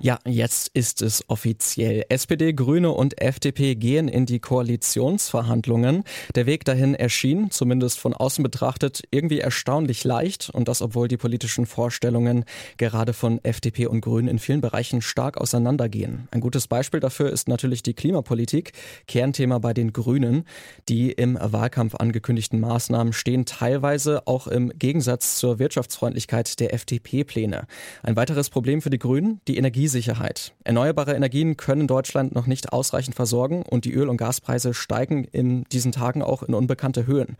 Ja, jetzt ist es offiziell. SPD, Grüne und FDP gehen in die Koalitionsverhandlungen. Der Weg dahin erschien, zumindest von außen betrachtet, irgendwie erstaunlich leicht und das obwohl die politischen Vorstellungen gerade von FDP und Grünen in vielen Bereichen stark auseinandergehen. Ein gutes Beispiel dafür ist natürlich die Klimapolitik, Kernthema bei den Grünen. Die im Wahlkampf angekündigten Maßnahmen stehen teilweise auch im Gegensatz zur Wirtschaftsfreundlichkeit der FDP-Pläne. Ein weiteres Problem für die Grünen, die Energie Energiesicherheit. Erneuerbare Energien können Deutschland noch nicht ausreichend versorgen und die Öl- und Gaspreise steigen in diesen Tagen auch in unbekannte Höhen.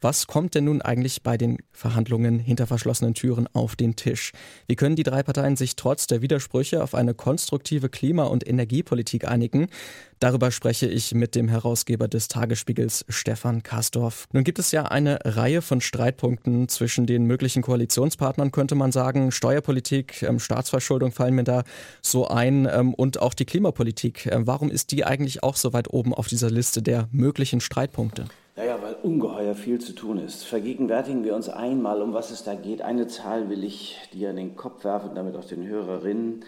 Was kommt denn nun eigentlich bei den Verhandlungen hinter verschlossenen Türen auf den Tisch? Wie können die drei Parteien sich trotz der Widersprüche auf eine konstruktive Klima- und Energiepolitik einigen? Darüber spreche ich mit dem Herausgeber des Tagesspiegels Stefan Kastorf. Nun gibt es ja eine Reihe von Streitpunkten zwischen den möglichen Koalitionspartnern, könnte man sagen. Steuerpolitik, ähm, Staatsverschuldung fallen mir da so ein ähm, und auch die Klimapolitik. Ähm, warum ist die eigentlich auch so weit oben auf dieser Liste der möglichen Streitpunkte? Naja, weil ungeheuer viel zu tun ist. Vergegenwärtigen wir uns einmal, um was es da geht. Eine Zahl will ich dir in den Kopf werfen, damit auch den Hörerinnen.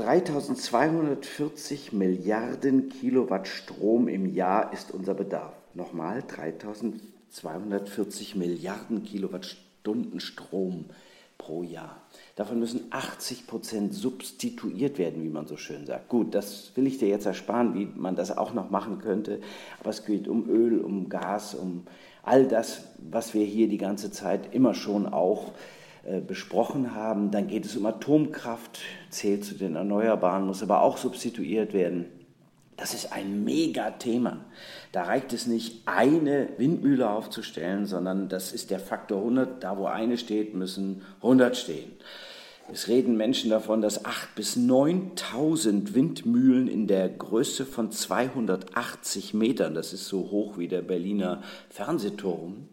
3240 Milliarden Kilowatt Strom im Jahr ist unser Bedarf. Nochmal, 3240 Milliarden Kilowattstunden Strom pro Jahr. Davon müssen 80 Prozent substituiert werden, wie man so schön sagt. Gut, das will ich dir jetzt ersparen, wie man das auch noch machen könnte. Aber es geht um Öl, um Gas, um all das, was wir hier die ganze Zeit immer schon auch äh, besprochen haben. Dann geht es um Atomkraft, zählt zu den Erneuerbaren, muss aber auch substituiert werden. Das ist ein Megathema. Da reicht es nicht, eine Windmühle aufzustellen, sondern das ist der Faktor 100. Da, wo eine steht, müssen 100 stehen. Es reden Menschen davon, dass 8.000 bis 9.000 Windmühlen in der Größe von 280 Metern, das ist so hoch wie der Berliner Fernsehturm,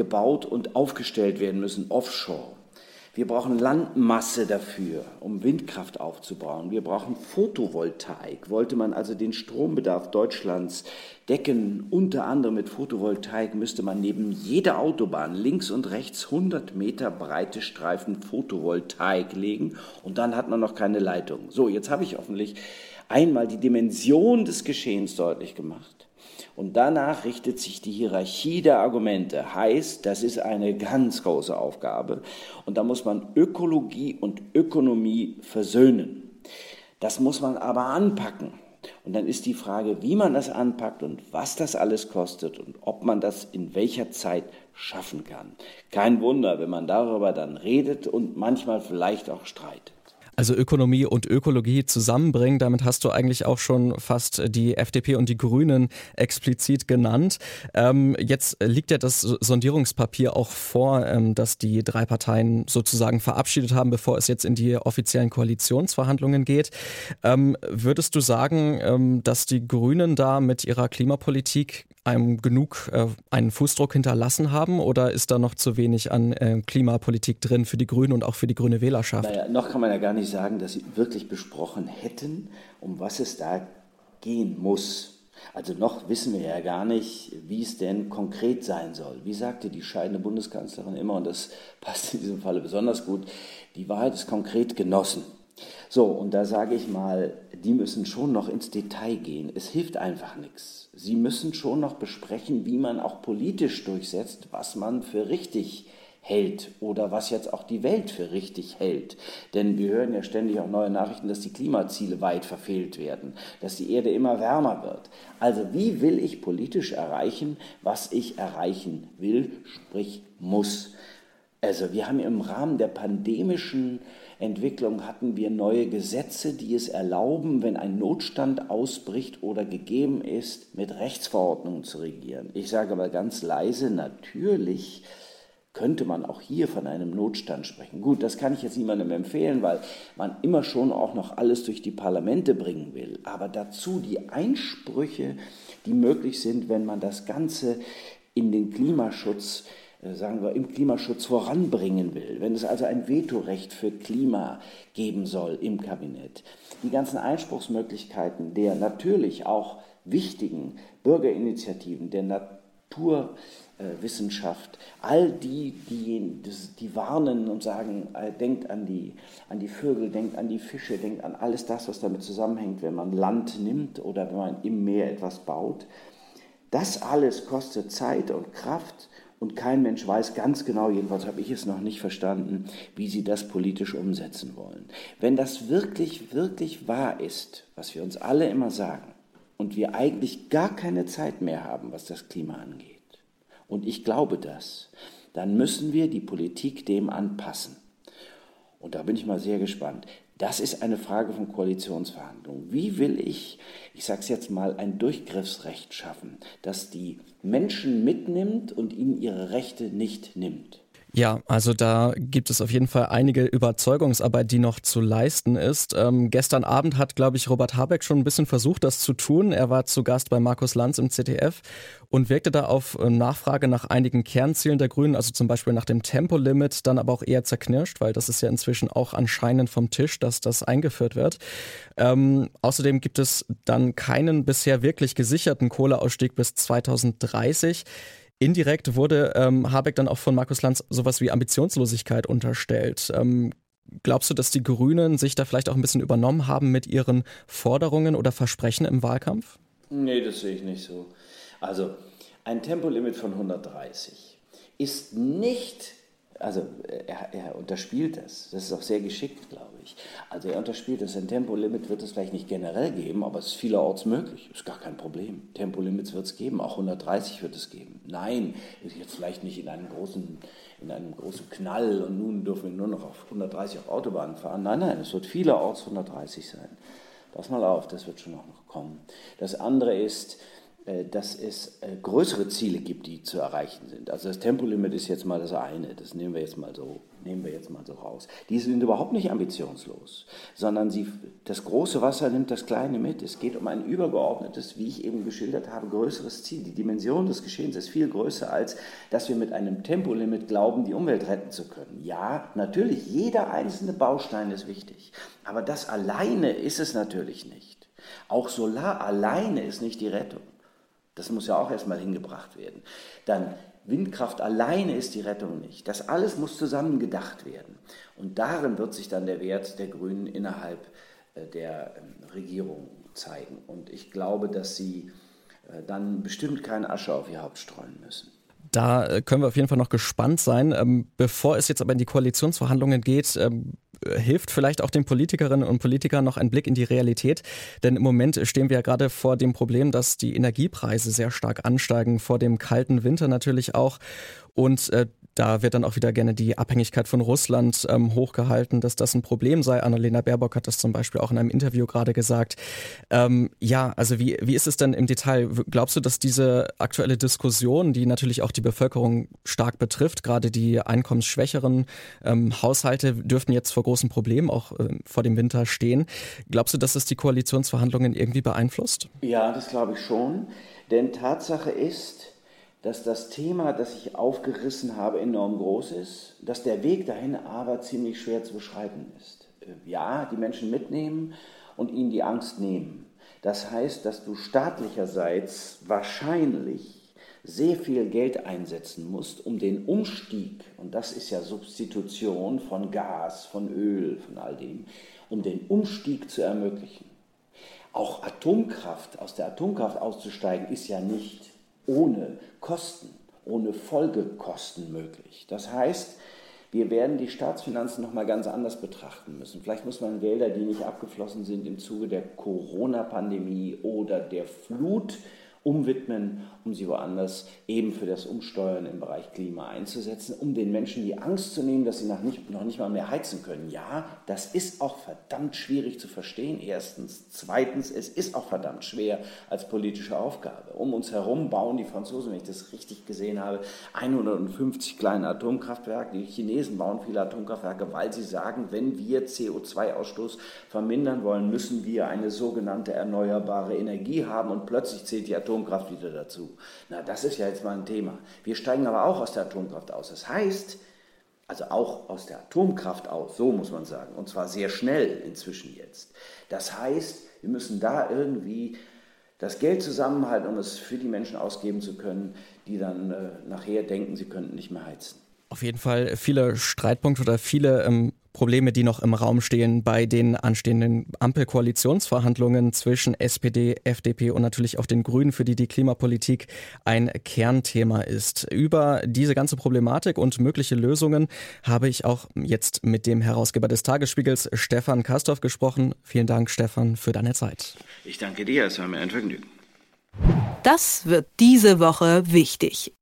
gebaut und aufgestellt werden müssen offshore. Wir brauchen Landmasse dafür, um Windkraft aufzubauen. Wir brauchen Photovoltaik. Wollte man also den Strombedarf Deutschlands decken, unter anderem mit Photovoltaik, müsste man neben jeder Autobahn links und rechts 100 Meter breite Streifen Photovoltaik legen und dann hat man noch keine Leitung. So, jetzt habe ich hoffentlich einmal die Dimension des Geschehens deutlich gemacht. Und danach richtet sich die Hierarchie der Argumente. Heißt, das ist eine ganz große Aufgabe. Und da muss man Ökologie und Ökonomie versöhnen. Das muss man aber anpacken. Und dann ist die Frage, wie man das anpackt und was das alles kostet und ob man das in welcher Zeit schaffen kann. Kein Wunder, wenn man darüber dann redet und manchmal vielleicht auch streitet. Also Ökonomie und Ökologie zusammenbringen, damit hast du eigentlich auch schon fast die FDP und die Grünen explizit genannt. Ähm, jetzt liegt ja das Sondierungspapier auch vor, ähm, das die drei Parteien sozusagen verabschiedet haben, bevor es jetzt in die offiziellen Koalitionsverhandlungen geht. Ähm, würdest du sagen, ähm, dass die Grünen da mit ihrer Klimapolitik einem genug äh, einen Fußdruck hinterlassen haben oder ist da noch zu wenig an äh, Klimapolitik drin für die Grünen und auch für die grüne Wählerschaft? Naja, noch kann man ja gar nicht sagen, dass sie wirklich besprochen hätten, um was es da gehen muss. Also noch wissen wir ja gar nicht, wie es denn konkret sein soll. Wie sagte die scheidende Bundeskanzlerin immer, und das passt in diesem Falle besonders gut, die Wahrheit ist konkret genossen. So, und da sage ich mal, die müssen schon noch ins Detail gehen. Es hilft einfach nichts. Sie müssen schon noch besprechen, wie man auch politisch durchsetzt, was man für richtig hält oder was jetzt auch die Welt für richtig hält. Denn wir hören ja ständig auch neue Nachrichten, dass die Klimaziele weit verfehlt werden, dass die Erde immer wärmer wird. Also wie will ich politisch erreichen, was ich erreichen will, sprich muss. Also wir haben im Rahmen der pandemischen Entwicklung hatten wir neue Gesetze, die es erlauben, wenn ein Notstand ausbricht oder gegeben ist, mit Rechtsverordnungen zu regieren. Ich sage aber ganz leise, natürlich könnte man auch hier von einem Notstand sprechen. Gut, das kann ich jetzt niemandem empfehlen, weil man immer schon auch noch alles durch die Parlamente bringen will. Aber dazu die Einsprüche, die möglich sind, wenn man das Ganze in den Klimaschutz äh, sagen wir, im Klimaschutz voranbringen will, wenn es also ein Vetorecht für Klima geben soll im Kabinett, die ganzen Einspruchsmöglichkeiten der natürlich auch wichtigen Bürgerinitiativen, der Natur äh, Wissenschaft, all die, die, die warnen und sagen, äh, denkt an die, an die Vögel, denkt an die Fische, denkt an alles das, was damit zusammenhängt, wenn man Land nimmt oder wenn man im Meer etwas baut. Das alles kostet Zeit und Kraft und kein Mensch weiß ganz genau, jedenfalls habe ich es noch nicht verstanden, wie sie das politisch umsetzen wollen. Wenn das wirklich, wirklich wahr ist, was wir uns alle immer sagen, und wir eigentlich gar keine Zeit mehr haben, was das Klima angeht, und ich glaube das, dann müssen wir die Politik dem anpassen. Und da bin ich mal sehr gespannt. Das ist eine Frage von Koalitionsverhandlungen. Wie will ich, ich sage es jetzt mal, ein Durchgriffsrecht schaffen, das die Menschen mitnimmt und ihnen ihre Rechte nicht nimmt? Ja, also da gibt es auf jeden Fall einige Überzeugungsarbeit, die noch zu leisten ist. Ähm, gestern Abend hat, glaube ich, Robert Habeck schon ein bisschen versucht, das zu tun. Er war zu Gast bei Markus Lanz im ZDF und wirkte da auf äh, Nachfrage nach einigen Kernzielen der Grünen, also zum Beispiel nach dem Tempolimit, dann aber auch eher zerknirscht, weil das ist ja inzwischen auch anscheinend vom Tisch, dass das eingeführt wird. Ähm, außerdem gibt es dann keinen bisher wirklich gesicherten Kohleausstieg bis 2030. Indirekt wurde ähm, Habeck dann auch von Markus Lanz sowas wie Ambitionslosigkeit unterstellt. Ähm, glaubst du, dass die Grünen sich da vielleicht auch ein bisschen übernommen haben mit ihren Forderungen oder Versprechen im Wahlkampf? Nee, das sehe ich nicht so. Also ein Tempolimit von 130 ist nicht also er, er, unterspielt das. Das ist auch sehr geschickt, glaube ich. Also er unterspielt das. Ein Tempolimit wird es vielleicht nicht generell geben, aber es ist vielerorts möglich. Ist gar kein Problem. Tempolimits wird es geben, auch 130 wird es geben. Nein, jetzt vielleicht nicht in einem großen, in einem großen Knall und nun dürfen wir nur noch auf 130 auf Autobahnen fahren. Nein, nein, es wird vielerorts 130 sein. Pass mal auf, das wird schon noch kommen. Das andere ist, dass es äh, größere Ziele gibt, die zu erreichen sind. Also das Tempolimit ist jetzt mal das eine, das nehmen wir jetzt mal so, nehmen wir jetzt mal so raus. Die sind überhaupt nicht ambitionslos, sondern sie, das große Wasser nimmt das kleine mit. Es geht um ein übergeordnetes, wie ich eben geschildert habe, größeres Ziel. Die Dimension des Geschehens ist viel größer, als dass wir mit einem Tempolimit glauben, die Umwelt retten zu können. Ja, natürlich, jeder einzelne Baustein ist wichtig, aber das alleine ist es natürlich nicht. Auch Solar alleine ist nicht die Rettung. Das muss ja auch erstmal hingebracht werden. Dann Windkraft alleine ist die Rettung nicht. Das alles muss zusammen gedacht werden. Und darin wird sich dann der Wert der Grünen innerhalb äh, der ähm, Regierung zeigen. Und ich glaube, dass sie äh, dann bestimmt keine Asche auf ihr Haupt streuen müssen. Da äh, können wir auf jeden Fall noch gespannt sein. Ähm, bevor es jetzt aber in die Koalitionsverhandlungen geht, ähm, hilft vielleicht auch den Politikerinnen und Politikern noch ein Blick in die Realität. Denn im Moment stehen wir ja gerade vor dem Problem, dass die Energiepreise sehr stark ansteigen, vor dem kalten Winter natürlich auch. Und äh, da wird dann auch wieder gerne die Abhängigkeit von Russland ähm, hochgehalten, dass das ein Problem sei. Annalena Baerbock hat das zum Beispiel auch in einem Interview gerade gesagt. Ähm, ja, also wie, wie ist es denn im Detail? Glaubst du, dass diese aktuelle Diskussion, die natürlich auch die Bevölkerung stark betrifft, gerade die einkommensschwächeren ähm, Haushalte dürften jetzt vor großen Problemen auch äh, vor dem Winter stehen. Glaubst du, dass es die Koalitionsverhandlungen irgendwie beeinflusst? Ja, das glaube ich schon. Denn Tatsache ist, dass das Thema, das ich aufgerissen habe, enorm groß ist, dass der Weg dahin aber ziemlich schwer zu beschreiben ist. Äh, ja, die Menschen mitnehmen und ihnen die Angst nehmen. Das heißt, dass du staatlicherseits wahrscheinlich sehr viel Geld einsetzen musst, um den Umstieg, und das ist ja Substitution von Gas, von Öl, von all dem, um den Umstieg zu ermöglichen. Auch Atomkraft, aus der Atomkraft auszusteigen, ist ja nicht ohne Kosten, ohne Folgekosten möglich. Das heißt, wir werden die Staatsfinanzen nochmal ganz anders betrachten müssen. Vielleicht muss man Gelder, die nicht abgeflossen sind im Zuge der Corona-Pandemie oder der Flut, umwidmen, um sie woanders eben für das Umsteuern im Bereich Klima einzusetzen, um den Menschen die Angst zu nehmen, dass sie noch nicht, noch nicht mal mehr heizen können. Ja, das ist auch verdammt schwierig zu verstehen, erstens. Zweitens, es ist auch verdammt schwer als politische Aufgabe. Um uns herum bauen die Franzosen, wenn ich das richtig gesehen habe, 150 kleine Atomkraftwerke. Die Chinesen bauen viele Atomkraftwerke, weil sie sagen, wenn wir CO2-Ausstoß vermindern wollen, müssen wir eine sogenannte erneuerbare Energie haben und plötzlich zählt die Atomkraft Atomkraft wieder dazu. Na, das ist ja jetzt mal ein Thema. Wir steigen aber auch aus der Atomkraft aus. Das heißt, also auch aus der Atomkraft aus, so muss man sagen, und zwar sehr schnell inzwischen jetzt. Das heißt, wir müssen da irgendwie das Geld zusammenhalten, um es für die Menschen ausgeben zu können, die dann äh, nachher denken, sie könnten nicht mehr heizen. Auf jeden Fall viele Streitpunkte oder viele ähm, Probleme, die noch im Raum stehen bei den anstehenden Ampelkoalitionsverhandlungen zwischen SPD, FDP und natürlich auch den Grünen, für die die Klimapolitik ein Kernthema ist. Über diese ganze Problematik und mögliche Lösungen habe ich auch jetzt mit dem Herausgeber des Tagesspiegels, Stefan Kastorf, gesprochen. Vielen Dank, Stefan, für deine Zeit. Ich danke dir, es war mir ein Vergnügen. Das wird diese Woche wichtig.